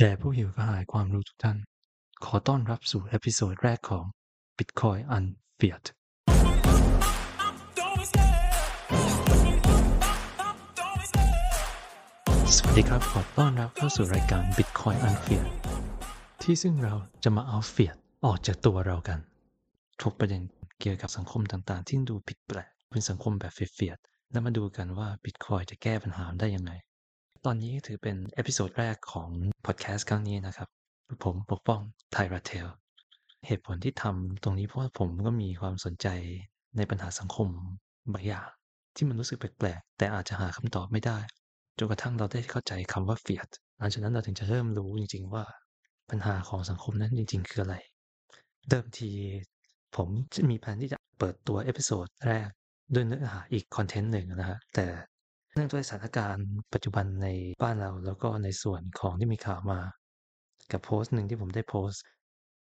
แด่ผู้หิวกระหายความรู้ทุกท่าน ขอต้อนรับสู่ episode แรกของ Bitcoin Unfiat สวัสดีครับ ขอต้อนรับเข้าสู่รายการ Bitcoin Unfiat ที่ซึ่งเราจะมาเอา fiat ออกจากตัวเรากันทุกประเด็นเกี่ยวกับสังคมต่างๆ ที่ดูผิดแปลกเป็นสังคมแบบ fiat ๆแล้วมาดูกันว่า Bitcoin จะแก้ปัญหาได้ยังไง ตอนนี้ถือเป็น episode แรกของพอดแคสต์ครั้งนี้นะครับ ผมปกป้องไทราเทล เหตุผลที่ทำตรงนี้เพราะว่าผมก็มีความสนใจในปัญหาสังคมบางอย่างที่มันรู้สึกแปลกๆ แต่อาจจะหาคำตอบไม่ได้ จนกระทั่งเราได้เข้าใจคำว่า fiat หลังจากนั้นเราถึงจะเริ่มรู้จริงๆว่าปัญหาของสังคมนั้นจริงๆ คืออะไร เดิมทีผมจะมีแผนที่จะเปิดตัว episode แรกด้วยเนื้อหาอีกคอนเทนต์หนึ่งนะฮะแต่ เนื่องด้วยสถานการณ์ปัจจุบันในบ้านเราแล้วก็ในส่วนของที่มีข่าวมา กับโพสต์หนึ่งที่ผมได้โพสต์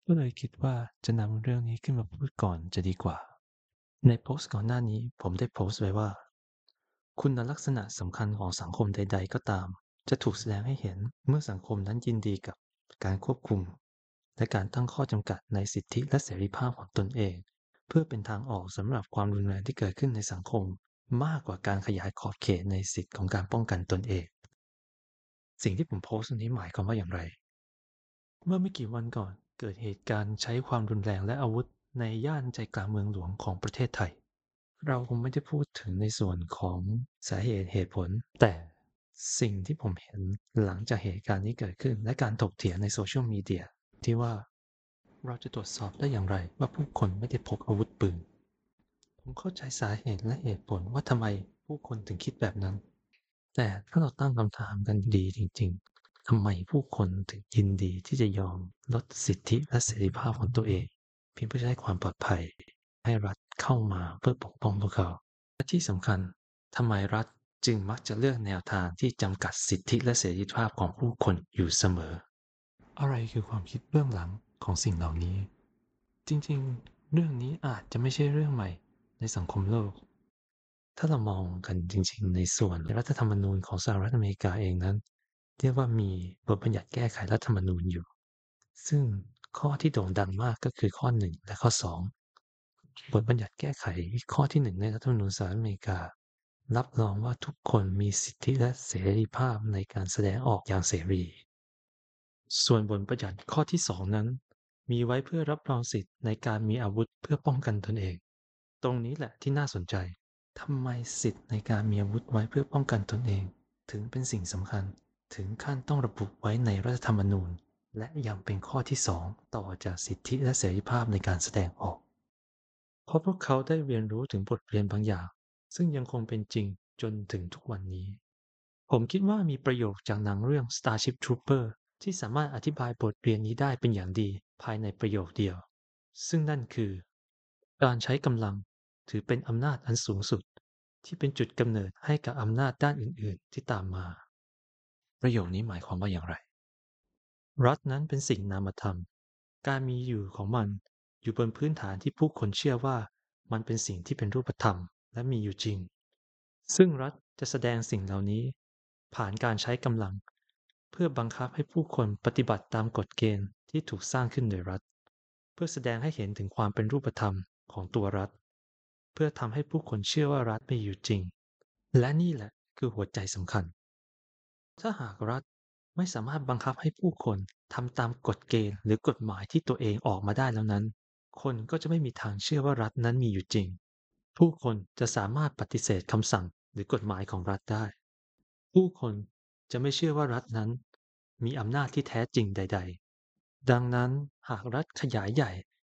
ก็เลยคิดว่าจะนำเรื่องนี้ขึ้นมาพูดก่อนจะดีกว่า ในโพสต์ก่อนหน้านี้ผมได้โพสต์ไว้ว่า คุณลักษณะสำคัญของสังคมใด ๆ ก็ตาม จะถูกแสดงให้เห็นเมื่อสังคมนั้นยินดีกับการควบคุม และการตั้งข้อจำกัดในสิทธิและเสรีภาพของตนเอง เพื่อเป็นทางออกสำหรับความรุนแรงที่เกิดขึ้นในสังคม มากกว่าการขยายขอบเขตในสิทธิของการป้องกันตนเอง สิ่งที่ผมโพสต์นี้หมายความว่าอย่างไร เมื่อไม่กี่วันก่อนเกิดเหตุการณ์ใช้ความรุนแรงและอาวุธในย่านใจกลางเมืองหลวงของประเทศไทย เราคงไม่ได้พูดถึงในส่วนของสาเหตุเหตุผล แต่สิ่งที่ผมเห็นหลังจากเหตุการณ์นี้เกิดขึ้น และการถกเถียงในโซเชียลมีเดียที่ว่าเราจะตรวจสอบได้อย่างไรว่าผู้คนไม่ได้พกอาวุธปืน ผมเข้าใจสาเหตุและเหตุผลว่าทำไมผู้คนถึงคิดแบบนั้น แต่ถ้าเราตั้งคำถามกันดีจริง ๆทำไมผู้คนถึงยินดีที่จะยอมลดสิทธิและเสรีภาพของตัวเอง เพียงเพื่อจะให้ความปลอดภัย ให้รัฐเข้ามาเพื่อปกป้องพวกเขาและที่สำคัญทำไมรัฐจึงมักจะเลือกแนวทางที่จำกัดสิทธิและเสรีภาพของผู้คนอยู่เสมอ อะไรคือความคิดเบื้องหลังของสิ่งเหล่านี้ จริงๆ เรื่องนี้อาจจะไม่ใช่เรื่องใหม่ ในสังคมโลก ถ้าเรามองกันจริง ๆ ในส่วนรัฐธรรมนูญของสหรัฐอเมริกาเองนั้น เรียกว่ามีบทบัญญัติแก้ไขรัฐธรรมนูญอยู่ ซึ่งข้อที่โด่งดังมากก็คือข้อ 1 และข้อ 2 บทบัญญัติแก้ไขข้อที่ 1 ในรัฐธรรมนูญสหรัฐอเมริกา รับรองว่าทุกคนมีสิทธิและเสรีภาพในการแสดงออกอย่างเสรี ส่วนบทบัญญัติข้อที่ 2 นั้น มีไว้เพื่อรับรองสิทธิในการมีอาวุธเพื่อป้องกันตนเอง ตรงนี้แหละที่น่าสนใจทำไมสิทธิ์ในการมีอาวุธไว้เพื่อป้องกันตนเอง ถึงเป็นสิ่งสำคัญ ถึงขั้นต้องระบุไว้ในรัฐธรรมนูญ และยังเป็นข้อที่สองต่อจากสิทธิและเสรีภาพในการแสดงออก เพราะพวกเขาได้เรียนรู้ถึงบทเรียนบางอย่าง ซึ่งยังคงเป็นจริงจนถึงทุกวันนี้ ผมคิดว่ามีประโยคจากหนังเรื่อง Starship Trooper ที่สามารถอธิบายบทเรียนนี้ได้เป็นอย่างดีภายในประโยคเดียว ซึ่งนั่นคือ การใช้กำลัง ถือเป็นอำนาจอันสูงสุด ที่เป็นจุดกำเนิดให้กับอำนาจด้านอื่น ๆ ที่ตามมา ประโยคนี้หมายความว่าอย่างไร รัฐนั้นเป็นสิ่งนามธรรม การมีอยู่ของมันอยู่บนพื้นฐานที่ผู้คนเชื่อว่า มันเป็นสิ่งที่เป็นรูปธรรม และมีอยู่จริง ซึ่งรัฐจะแสดงสิ่งเหล่านี้ ผ่านการใช้กำลัง เพื่อบังคับให้ผู้คนปฏิบัติตามกฎเกณฑ์ที่ถูกสร้างขึ้นโดยรัฐ เพื่อแสดงให้เห็นถึงความเป็นรูปธรรมของตัวรัฐ เพื่อทำให้ผู้คนเชื่อว่ารัฐมีอยู่จริง และนี่แหละคือหัวใจสำคัญ ถ้าหากรัฐไม่สามารถบังคับให้ผู้คนทำตามกฎเกณฑ์หรือกฎหมายที่ตัวเองออกมาได้แล้วนั้น คนก็จะไม่มีทางเชื่อว่ารัฐนั้นมีอยู่จริง ผู้คนจะสามารถปฏิเสธคำสั่งหรือกฎหมายของรัฐได้ ผู้คนจะไม่เชื่อว่ารัฐนั้น มีอำนาจที่แท้จริงใด ๆ ดังนั้นหากรัฐขยายใหญ่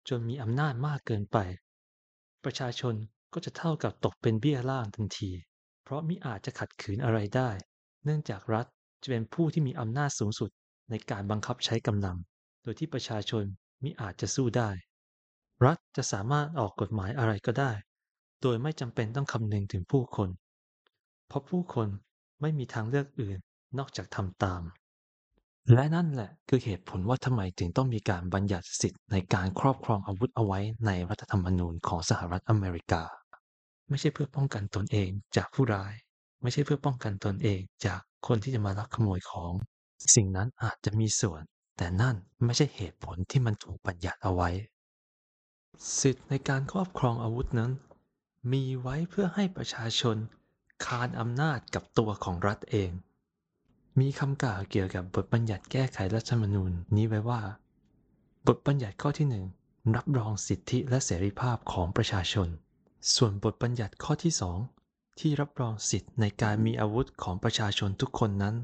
จนมีอำนาจมากเกินไป ประชาชน ก็จะเท่ากับตกเป็นเบี้ยล่างทันที เพราะมิอาจจะขัดขืนอะไรได้ เนื่องจากรัฐจะเป็นผู้ที่มีอำนาจสูงสุดในการบังคับใช้กำลัง โดยที่ประชาชนมิอาจจะสู้ได้ รัฐจะสามารถออกกฎหมายอะไรก็ได้ โดยไม่จำเป็นต้องคำนึงถึงผู้คน เพราะผู้คนไม่มีทางเลือกอื่นนอกจากทำตาม และนั่นแหละคือเหตุผลว่าทำไมถึงต้องมีการบัญญัติสิทธิ์ในการครอบครองอาวุธเอาไว้ในรัฐธรรมนูญของสหรัฐอเมริกา ไม่ใช่เพื่อป้องกันตนเองจากผู้ร้าย ไม่ใช่เพื่อป้องกันตนเองจากคนที่จะมาลักขโมยของ สิ่งนั้นอาจจะมีส่วน แต่นั่นไม่ใช่เหตุผลที่มันถูกบัญญัติเอาไว้ สิทธิ์ในการครอบครองอาวุธนั้น มีไว้เพื่อให้ประชาชน คานอำนาจกับตัวของรัฐเอง มีคำกล่าวเกี่ยวกับบทบัญญัติแก้ไขรัฐธรรมนูญนี้ไว้ว่า บทบัญญัติข้อที่หนึ่งรับรองสิทธิและเสรีภาพของประชาชน ส่วนบทบัญญัติข้อที่สองที่รับรองสิทธิในการมีอาวุธของประชาชนทุกคนนั้น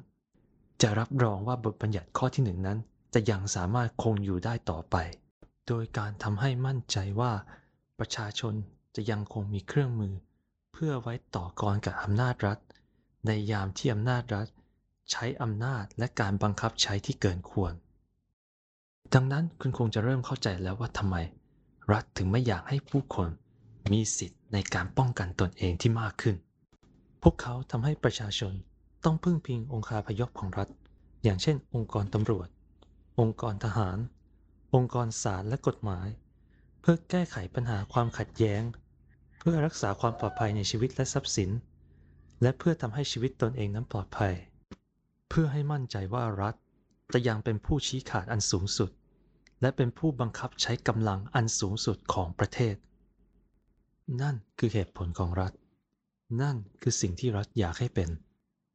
จะรับรองว่าบทบัญญัติข้อที่หนึ่งนั้น จะยังสามารถคงอยู่ได้ต่อไป โดยการทำให้มั่นใจว่า ประชาชนจะยังคงมีเครื่องมือ เพื่อไว้ต่อกรกับอำนาจรัฐ ในยามที่อำนาจรัฐ ใช้อำนาจและการบังคับใช้ที่เกินควร ดังนั้นคุณคงจะเริ่มเข้าใจแล้วว่าทำไม รัฐถึงไม่อยากให้ผู้คน มีสิทธิ์ในการป้องกันตนเองที่มากขึ้น พวกเขาทำให้ประชาชนต้องพึ่งพิงองค์คาพยพของรัฐ อย่างเช่น องค์กรตำรวจ องค์กรทหาร องค์กรศาลและกฎหมาย เพื่อแก้ไขปัญหาความขัดแย้ง เพื่อรักษาความปลอดภัยในชีวิตและทรัพย์สิน และเพื่อทำให้ชีวิตตนเองนั้นปลอดภัย เพื่อให้มั่นใจว่ารัฐจะยังเป็นผู้ชี้ขาดอันสูงสุด และเป็นผู้บังคับใช้กำลังอันสูงสุดของประเทศ นั่นคือเหตุผลของรัฐ นั่นคือสิ่งที่รัฐอยากให้เป็น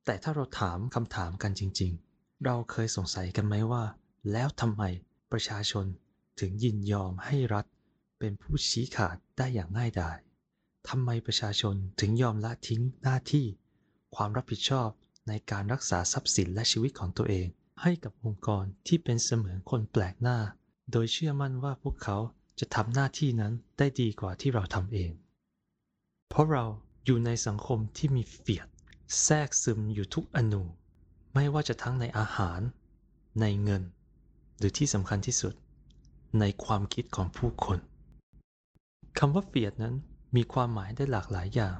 แต่ถ้าเราถามคำถามกันจริง ๆ เราเคยสงสัยกันไหมว่า แล้วทำไมประชาชนถึงยินยอมให้รัฐ เป็นผู้ชี้ขาดได้อย่างง่ายดายทำไมประชาชนถึงยอมละทิ้งหน้าที่ ความรับผิดชอบในการรักษาทรัพย์สินและชีวิตของตัวเอง ให้กับองค์กรที่เป็นเสมือนคนแปลกหน้า โดยเชื่อมั่นว่าพวกเขาจะทำหน้าที่นั้นได้ดีกว่าที่เราทำเอง เพราะเราอยู่ในสังคมที่มีเฟียด แทรกซึมอยู่ทุกอนูไม่ว่าจะทั้งในอาหาร ในเงิน หรือที่สำคัญที่สุด ในความคิดของผู้คนคำว่าเฟียดนั้นมีความหมายได้หลากหลายอย่าง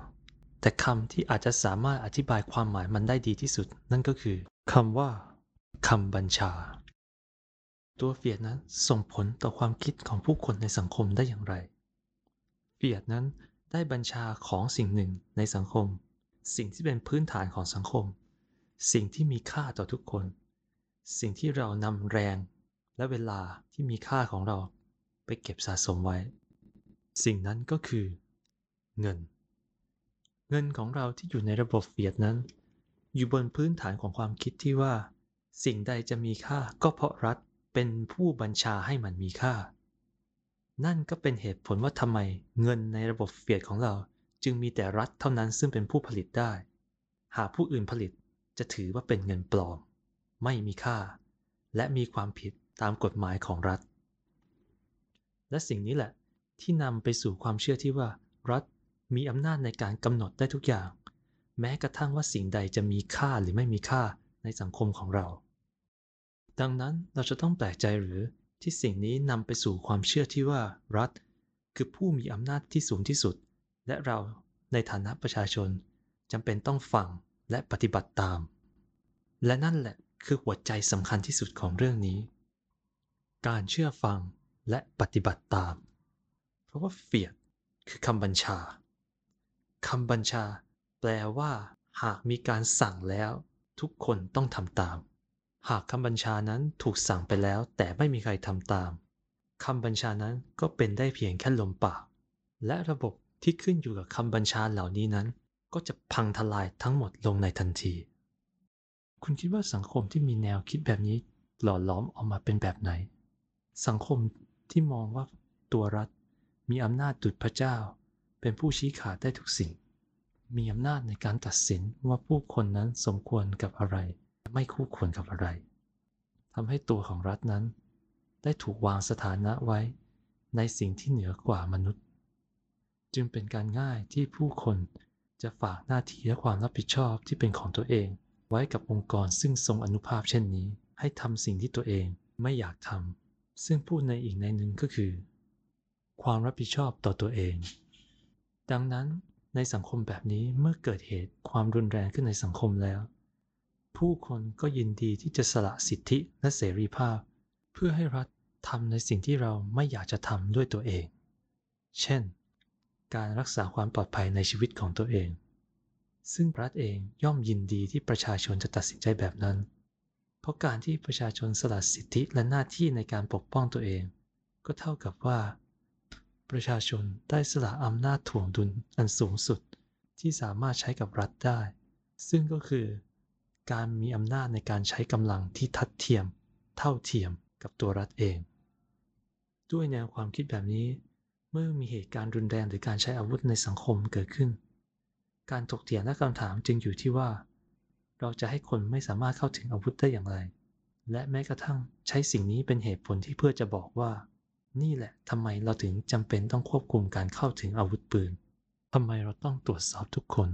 แต่คำที่อาจจะสามารถอธิบายความหมายมันได้ดีที่สุด นั่นก็คือคำว่าคำบัญชา ตัวเฟียดนั้นส่งผลต่อความคิดของผู้คนในสังคมได้อย่างไร เฟียดนั้น ได้บัญชาของสิ่งหนึ่งในสังคม สิ่งที่เป็นพื้นฐานของสังคม สิ่งที่มีค่าต่อทุกคน สิ่งที่เรานำแรงและเวลาที่มีค่าของเราไปเก็บสะสมไว้ สิ่งนั้นก็คือ เงิน เงินของเราที่อยู่ในระบบเฟียดนั้น อยู่บนพื้นฐานของความคิดที่ว่า สิ่งใดจะมีค่าก็เพราะรัฐเป็นผู้บัญชาให้มันมีค่า นั่นก็เป็นเหตุผลว่าทำไมเงินในระบบเฟียดของเรา จึงมีแต่รัฐเท่านั้นซึ่งเป็นผู้ผลิตได้ หากผู้อื่นผลิตจะถือว่าเป็นเงินปลอม ไม่มีค่า และมีความผิดตามกฎหมายของรัฐ และสิ่งนี้แหละ ที่นำไปสู่ความเชื่อที่ว่า รัฐมีอำนาจในการกำหนดได้ทุกอย่าง แม้กระทั่งว่าสิ่งใดจะมีค่าหรือไม่มีค่าในสังคมของเรา ดังนั้นเราจะต้องแปลกใจหรือ ที่สิ่งนี้นำไปสู่ความเชื่อที่ว่ารัฐ คือผู้มีอำนาจที่สูงที่สุด และเราในฐานะประชาชนจำเป็นต้องฟังและปฏิบัติตาม และนั่นแหละคือหัวใจสำคัญที่สุดของเรื่องนี้ การเชื่อฟังและปฏิบัติตาม เพราะว่าเฟียดคือคำบัญชาคำบัญชา แปลว่า หากมีการสั่งแล้ว ทุกคนต้องทำตาม หากคำบัญชานั้นถูกสั่งไปแล้วแต่ไม่มีใครทำตามคำบัญชานั้นก็เป็นได้เพียงแค่ลมปาก และระบบที่ขึ้นอยู่กับคำบัญชาเหล่านี้นั้น ก็จะพังทลายทั้งหมดลงในทันที คุณคิดว่าสังคมที่มีแนวคิดแบบนี้หล่อล้อมออกมาเป็นแบบไหน สังคมที่มองว่าตัวรัฐมีอำนาจดุจพระเจ้า เป็นผู้ชี้ขาดได้ทุกสิ่ง มีอำนาจในการตัดสินว่าผู้คนนั้นสมควรกับอะไร ไม่คู่ควรกับอะไรทำให้ตัวของรัฐนั้น ได้ถูกวางสถานะไว้ในสิ่งที่เหนือกว่ามนุษย์ จึงเป็นการง่ายที่ผู้คนจะฝากหน้าที่และความรับผิดชอบที่เป็นของตัวเอง ไว้กับองค์กรซึ่งทรงอนุภาพเช่นนี้ ให้ทำสิ่งที่ตัวเองไม่อยากทำซึ่งพูดในอีกในหนึ่งก็คือ ความรับผิดชอบต่อตัวเอง ดังนั้นในสังคมแบบนี้เมื่อเกิดเหตุความรุนแรงขึ้นในสังคมแล้ว ผู้คนก็ยินดีที่จะสละสิทธิและเสรีภาพ เพื่อให้รัฐทำในสิ่งที่เราไม่อยากจะทำด้วยตัวเอง เช่น การรักษาความปลอดภัยในชีวิตของตัวเอง ซึ่งรัฐเองย่อมยินดีที่ประชาชนจะตัดสินใจแบบนั้น เพราะการที่ประชาชนสละสิทธิและหน้าที่ในการปกป้องตัวเอง ก็เท่ากับว่า ประชาชนได้สละอำนาจถ่วงดุลอันสูงสุดที่สามารถใช้กับรัฐได้ ซึ่งก็คือ การมีอำนาจในการใช้กำลังที่ทัดเทียม เท่าเทียมกับตัวรัฐเอง ด้วยแนวความคิดแบบนี้ เมื่อมีเหตุการณ์รุนแรงหรือการใช้อาวุธในสังคมเกิดขึ้น การถกเถียงและคำถามจึงอยู่ที่ว่า เราจะให้คนไม่สามารถเข้าถึงอาวุธได้อย่างไร และแม้กระทั่งใช้สิ่งนี้เป็นเหตุผลที่เพื่อจะบอกว่า นี่แหละทำไมเราถึงจำเป็นต้องควบคุมการเข้าถึงอาวุธปืนทำไมเราต้องตรวจสอบทุกคน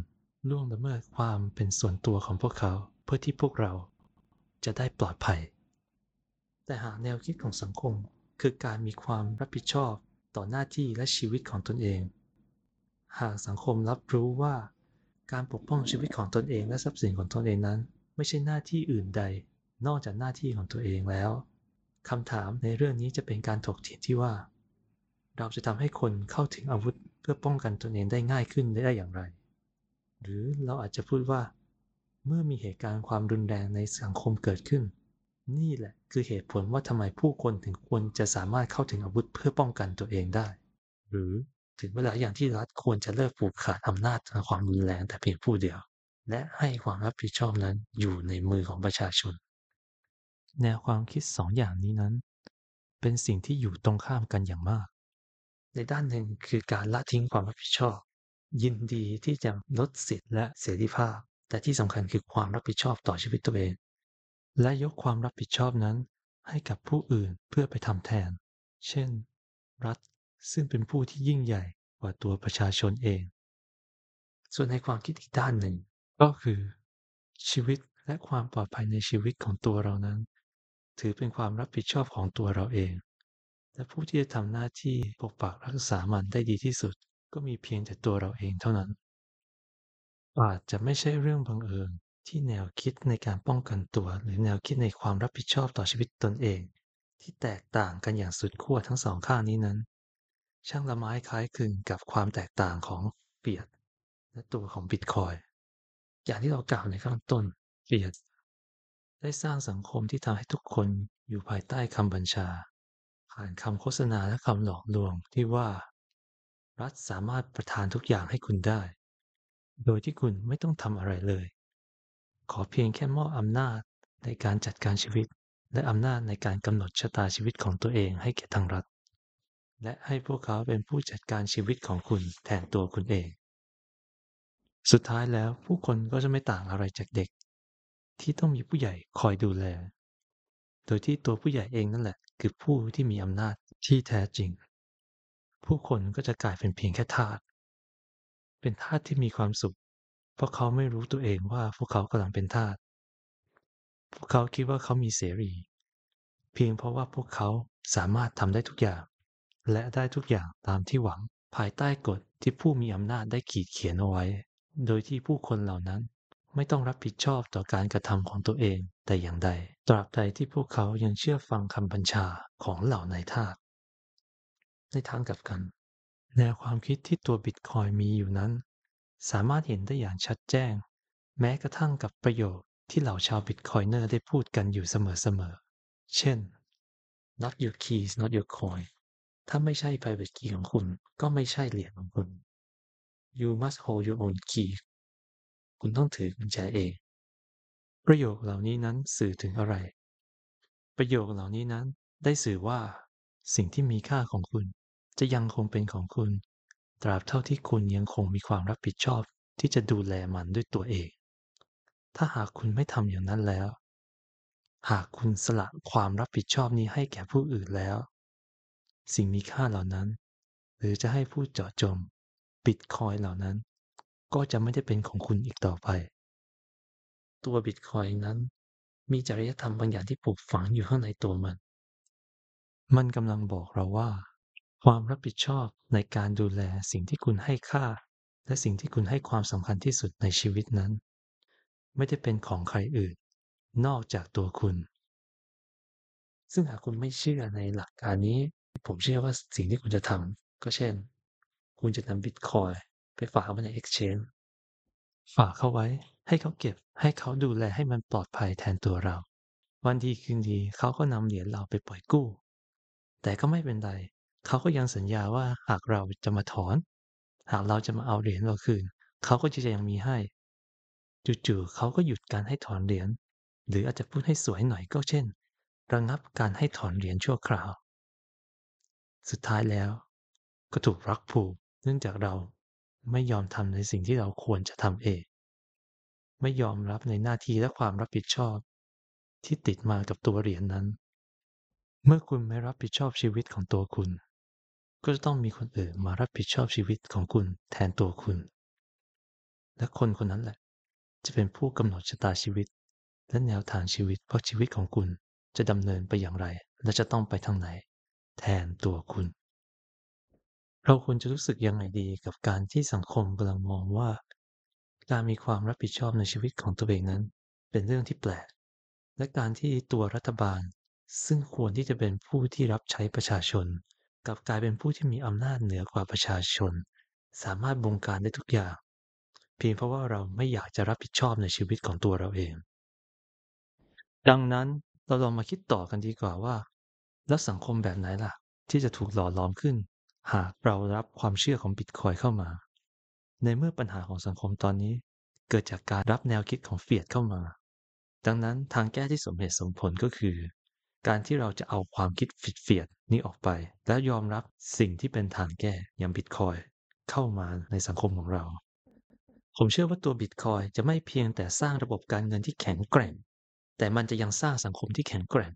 ล่วงละเมิดความเป็นส่วนตัวของพวกเขาเพื่อที่พวกเราจะได้ปลอดภัย แต่หากแนวคิดของสังคมคือการมีความรับผิดชอบต่อหน้าที่และชีวิตของตนเอง หากสังคมรับรู้ว่าการปกป้องชีวิตของตนเองและทรัพย์สินของตนเองนั้น ไม่ใช่หน้าที่อื่นใด นอกจากหน้าที่ของตัวเองแล้วคำถามในเรื่องนี้จะเป็นการถกเถียงที่ว่า เราจะทำให้คนเข้าถึงอาวุธเพื่อป้องกันตนเองได้ง่ายขึ้นได้อย่างไร หรือเราอาจจะพูดว่า เมื่อมีเหตุการณ์ความรุนแรงในสังคมเกิดขึ้น นี่แหละคือเหตุผลว่าทำไมผู้คนถึงควรจะสามารถเข้าถึงอาวุธเพื่อป้องกันตัวเองได้ หรือถึงเวลาอย่างที่รัฐควรจะเลิกผูกขาดอำนาจทางความรุนแรงแต่เพียงผู้เดียว และให้ความรับผิดชอบนั้นอยู่ในมือของประชาชน แนวความคิดสองอย่างนี้นั้น เป็นสิ่งที่อยู่ตรงข้ามกันอย่างมาก ในด้านหนึ่งคือการละทิ้งความรับผิดชอบ ยินดีที่จะลดสิทธิและเสรีภาพ แต่ที่สำคัญคือความรับผิดชอบต่อชีวิตตัวเอง และยกความรับผิดชอบนั้น ให้กับผู้อื่นเพื่อไปทำแทน เช่น รัฐซึ่งเป็นผู้ที่ยิ่งใหญ่กว่าตัวประชาชนเอง ส่วนในความคิดอีกด้านหนึ่ง ก็คือ ชีวิตและความปลอดภัยในชีวิตของตัวเรานั้น ถือเป็นความรับผิดชอบของตัวเราเอง และผู้ที่จะทำหน้าที่ปกปักรักษามันได้ดีที่สุด ก็มีเพียงแต่ตัวเราเองเท่านั้น อาจจะไม่ใช่เรื่องบังเอิญที่แนวคิดในการป้องกันตัว หรือแนวคิดในความรับผิดชอบต่อชีวิตตนเอง ที่แตกต่างกันอย่างสุดขั้วทั้งสองข้างนี้นั้น ช่างละไม้คล้ายคลึงกับความแตกต่างของเฟียดและตัวของบิตคอยอย่างที่เรากล่าวในข้างต้นเฟียดได้สร้างสังคมที่ทำให้ทุกคนอยู่ภายใต้คำบัญชา ผ่านคำโฆษณาและคำหลอกลวงที่ว่า รัฐสามารถประทานทุกอย่างให้คุณได้ โดยที่คุณไม่ต้องทำอะไรเลย ขอเพียงแค่มอบอำนาจในการจัดการชีวิต และอำนาจในการกำหนดชะตาชีวิตของตัวเองให้แก่ทางรัฐ และให้พวกเขาเป็นผู้จัดการชีวิตของคุณแทนตัวคุณเอง สุดท้ายแล้วผู้คนก็จะไม่ต่างอะไรจากเด็ก ที่ต้องมีผู้ใหญ่คอยดูแล โดยที่ตัวผู้ใหญ่เองนั่นแหละ คือผู้ที่มีอำนาจที่แท้จริง ผู้คนก็จะกลายเป็นเพียงแค่ทาส เป็นทาสที่มีความสุข เพราะเขาไม่รู้ตัวเองว่าพวกเขากำลังเป็นทาสพวกเขาคิดว่าเขามีเสรี เพียงเพราะว่าพวกเขาสามารถทำได้ทุกอย่าง และได้ทุกอย่างตามที่หวังภายใต้กฎที่ผู้มีอำนาจได้ขีดเขียนเอาไว้ โดยที่ผู้คนเหล่านั้นไม่ต้องรับผิดชอบต่อการกระทำของตัวเองแต่อย่างใด ตราบใดที่พวกเขายังเชื่อฟังคำบัญชาของเหล่านายทาสในทางกลับกัน แนวความคิดที่ตัวบิตคอยมีอยู่นั้น สามารถเห็นได้อย่างชัดแจ้ง แม้กระทั่งกับประโยคที่เหล่าชาวบิตคอยเนอร์ได้พูดกันอยู่เสมอๆ เช่น not your keys not your coin ถ้าไม่ใช่ private key ของคุณก็ไม่ใช่เหรียญของคุณ you must hold your own key คุณต้องถือกุญแจเอง ประโยคเหล่านี้นั้นสื่อถึงอะไร ประโยคเหล่านี้นั้นได้สื่อว่า สิ่งที่มีค่าของคุณ จะยังคงเป็นของคุณ ตราบเท่าที่คุณยังคงมีความรับผิดชอบที่จะดูแลมันด้วยตัวเอง ถ้าหากคุณไม่ทำอย่างนั้นแล้ว หากคุณสละความรับผิดชอบนี้ให้แก่ผู้อื่นแล้ว สิ่งมีค่าเหล่านั้น หรือจะให้ผู้เจาะจงบิตคอยเหล่านั้น ก็จะไม่ได้เป็นของคุณอีกต่อไป ตัวบิตคอยนั้น มีจริยธรรมบางอย่างที่ปลูกฝังอยู่ข้างในตัวมัน มันกำลังบอกเราว่า ความรับผิดชอบในการดูแลสิ่งที่คุณให้ค่า และสิ่งที่คุณให้ความสำคัญที่สุดในชีวิตนั้น ไม่ได้เป็นของใครอื่น นอกจากตัวคุณ ซึ่งหากคุณไม่เชื่อในหลักการนี้ ผมเชื่อว่าสิ่งที่คุณจะทำก็เช่น คุณจะนำบิตคอยไปฝากไว้ใน Exchange ฝากเขาไว้ให้เขาเก็บให้เขาดูแลให้มันปลอดภัยแทนตัวเรา วันดีคืนดีเขาก็นำเหรียญเราไปปล่อยกู้ แต่ก็ไม่เป็นไร เขาก็ยังสัญญาว่าหากเราจะมาถอน หากเราจะมาเอาเหรียญเราคืน เขาก็จะยังมีให้ จู่ๆเขาก็หยุดการให้ถอนเหรียญ หรืออาจจะพูดให้สวยหน่อยก็เช่น ระงับการให้ถอนเหรียญชั่วคราว สุดท้ายแล้ว ก็ถูกรักผูกเนื่องจากเราไม่ยอมทำในสิ่งที่เราควรจะทำเอง ไม่ยอมรับในหน้าที่และความรับผิดชอบ ที่ติดมากับตัวเหรียญนั้น เมื่อคุณไม่รับผิดชอบชีวิตของตัวคุณ ก็จะต้องมีคนอื่นมารับผิดชอบชีวิตของคุณแทนตัวคุณ และคนคนนั้นแหละ จะเป็นผู้กำหนดชะตาชีวิต และแนวทางชีวิตเพราะชีวิตของคุณจะดำเนินไปอย่างไร และจะต้องไปทางไหน แทนตัวคุณ เราควรจะรู้สึกยังไงดีกับการที่สังคมกำลังมองว่า การมีความรับผิดชอบในชีวิตของตัวเองนั้น เป็นเรื่องที่แปลก และการที่ตัวรัฐบาลซึ่งควรที่จะเป็นผู้ที่รับใช้ประชาชน กลับกลายเป็นผู้ที่มีอำนาจเหนือกว่าประชาชน สามารถบงการได้ทุกอย่าง เพียงเพราะว่าเราไม่อยากจะรับผิดชอบในชีวิตของตัวเราเอง ดังนั้นเราลองมาคิดต่อกันดีกว่าว่า แล้วสังคมแบบไหนล่ะ ที่จะถูกหล่อหลอมขึ้น หากเรารับความเชื่อของบิตคอยเข้ามา ในเมื่อปัญหาของสังคมตอนนี้ เกิดจากการรับแนวคิดของเฟียดเข้ามา ดังนั้นทางแก้ที่สมเหตุสมผลก็คือ การที่เราจะเอาความคิดฟิดเฟียด นี้ออกไป และยอมรับสิ่งที่เป็นทางแก้อย่างบิตคอยเข้ามาในสังคมของเรา ผมเชื่อว่าตัวบิตคอยจะไม่เพียงแต่สร้างระบบการเงินที่แข็งแกร่ง แต่มันจะยังสร้างสังคมที่แข็งแกร่ง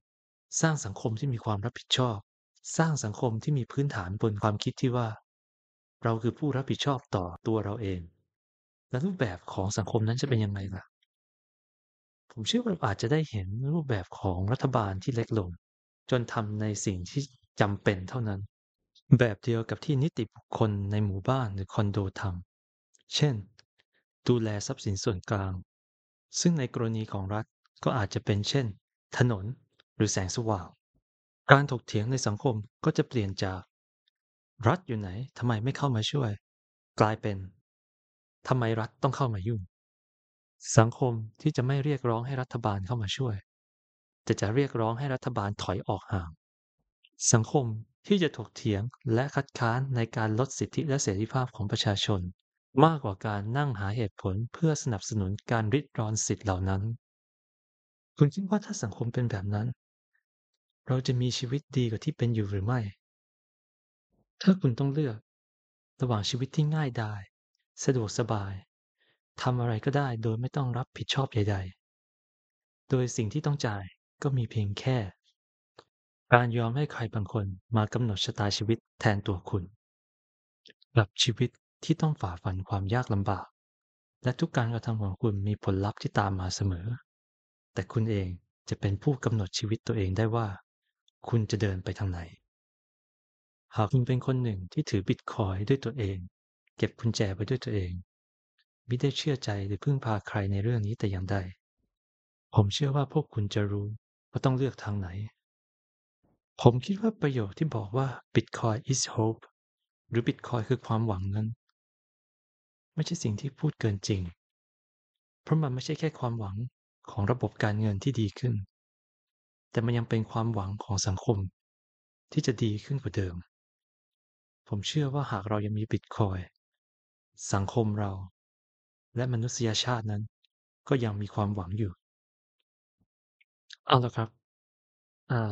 สร้างสังคมที่มีความรับผิดชอบ สร้างสังคมที่มีพื้นฐานบนความคิดที่ว่า เราคือผู้รับผิดชอบต่อตัวเราเอง และรูปแบบของสังคมนั้นจะเป็นยังไงล่ะผมเชื่อว่าเราอาจจะได้เห็นรูปแบบของรัฐบาลที่เล็กลง จนทำในสิ่งที่ จำเป็นเท่านั้น แบบเดียวกับที่นิติบุคคลในหมู่บ้านหรือคอนโดทำเช่น ดูแลทรัพย์สินส่วนกลาง ซึ่งในกรณีของรัฐก็อาจจะเป็นเช่น ถนนหรือแสงสว่าง การถกเถียงในสังคมก็จะเปลี่ยนจาก รัฐอยู่ไหนทำไมไม่เข้ามาช่วย กลายเป็นทำไมรัฐต้องเข้ามายุ่ง สังคมที่จะไม่เรียกร้องให้รัฐบาลเข้ามาช่วย แต่จะเรียกร้องให้รัฐบาลถอยออกห่าง สังคมที่จะถกเถียงและคัดค้านในการลดสิทธิและเสรีภาพของประชาชน มากกว่าการนั่งหาเหตุผลเพื่อสนับสนุนการริดรอนสิทธิเหล่านั้น คุณคิดว่าถ้าสังคมเป็นแบบนั้น เราจะมีชีวิตดีกว่าที่เป็นอยู่หรือไม่ ถ้าคุณต้องเลือก ระหว่างชีวิตที่ง่ายดาย สะดวกสบายทำอะไรก็ได้โดยไม่ต้องรับผิดชอบใดๆ โดยสิ่งที่ต้องจ่ายก็มีเพียงแค่ การยอมให้ใครบางคนมากำหนดชะตาชีวิตแทนตัวคุณ กับชีวิตที่ต้องฝ่าฟันความยากลำบาก และทุกการกระทำของคุณมีผลลัพธ์ที่ตามมาเสมอ แต่คุณเองจะเป็นผู้กำหนดชีวิตตัวเองได้ว่า คุณจะเดินไปทางไหน หากคุณเป็นคนหนึ่งที่ถือบิตคอยด้วยตัวเอง เก็บกุญแจไว้ด้วยตัวเองไม่ได้เชื่อใจหรือพึ่งพาใครในเรื่องนี้แต่อย่างใด ผมเชื่อว่าพวกคุณจะรู้ว่าต้องเลือกทางไหน ผมคิดว่าประโยคที่บอกว่า Bitcoin is hope หรือ Bitcoin คือความหวังนั้น ไม่ใช่สิ่งที่พูดเกินจริง เพราะมันไม่ใช่แค่ความหวังของระบบการเงินที่ดีขึ้น แต่มันยังเป็นความหวังของสังคม ที่จะดีขึ้นกว่าเดิม ผมเชื่อว่าหากเรายังมีบิตคอยสังคมเรา และมนุษยชาตินั้น ก็ยังมีความหวังอยู่ เอาละครับ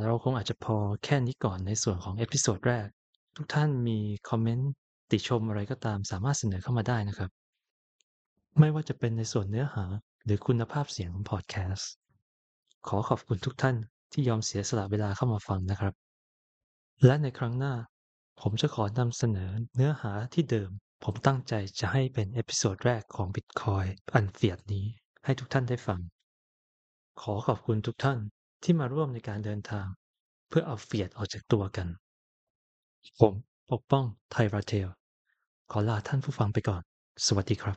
เราคงอาจจะพอแค่นี้ก่อนในส่วนของ episode แรก ทุกท่านมีคอมเมนต์ติชมอะไรก็ตามสามารถเสนอเข้ามาได้นะครับ ไม่ว่าจะเป็นในส่วนเนื้อหาหรือคุณภาพเสียงของพอดแคสต์ขอขอบคุณทุกท่านที่ยอมเสียสละเวลาเข้ามาฟังนะครับ และในครั้งหน้า ผมจะขอนำเสนอเนื้อหาที่เดิม ผมตั้งใจจะให้เป็น episode แรกของ Bitcoin อันเฟียดนี้ให้ทุกท่านได้ฟัง ขอขอบคุณทุกท่าน ที่มาร่วมในการเดินทาง เพื่อเอาเฟียดออกจากตัวกัน ผมปกป้องไทราเทล ขอลาท่านผู้ฟังไปก่อน สวัสดีครับ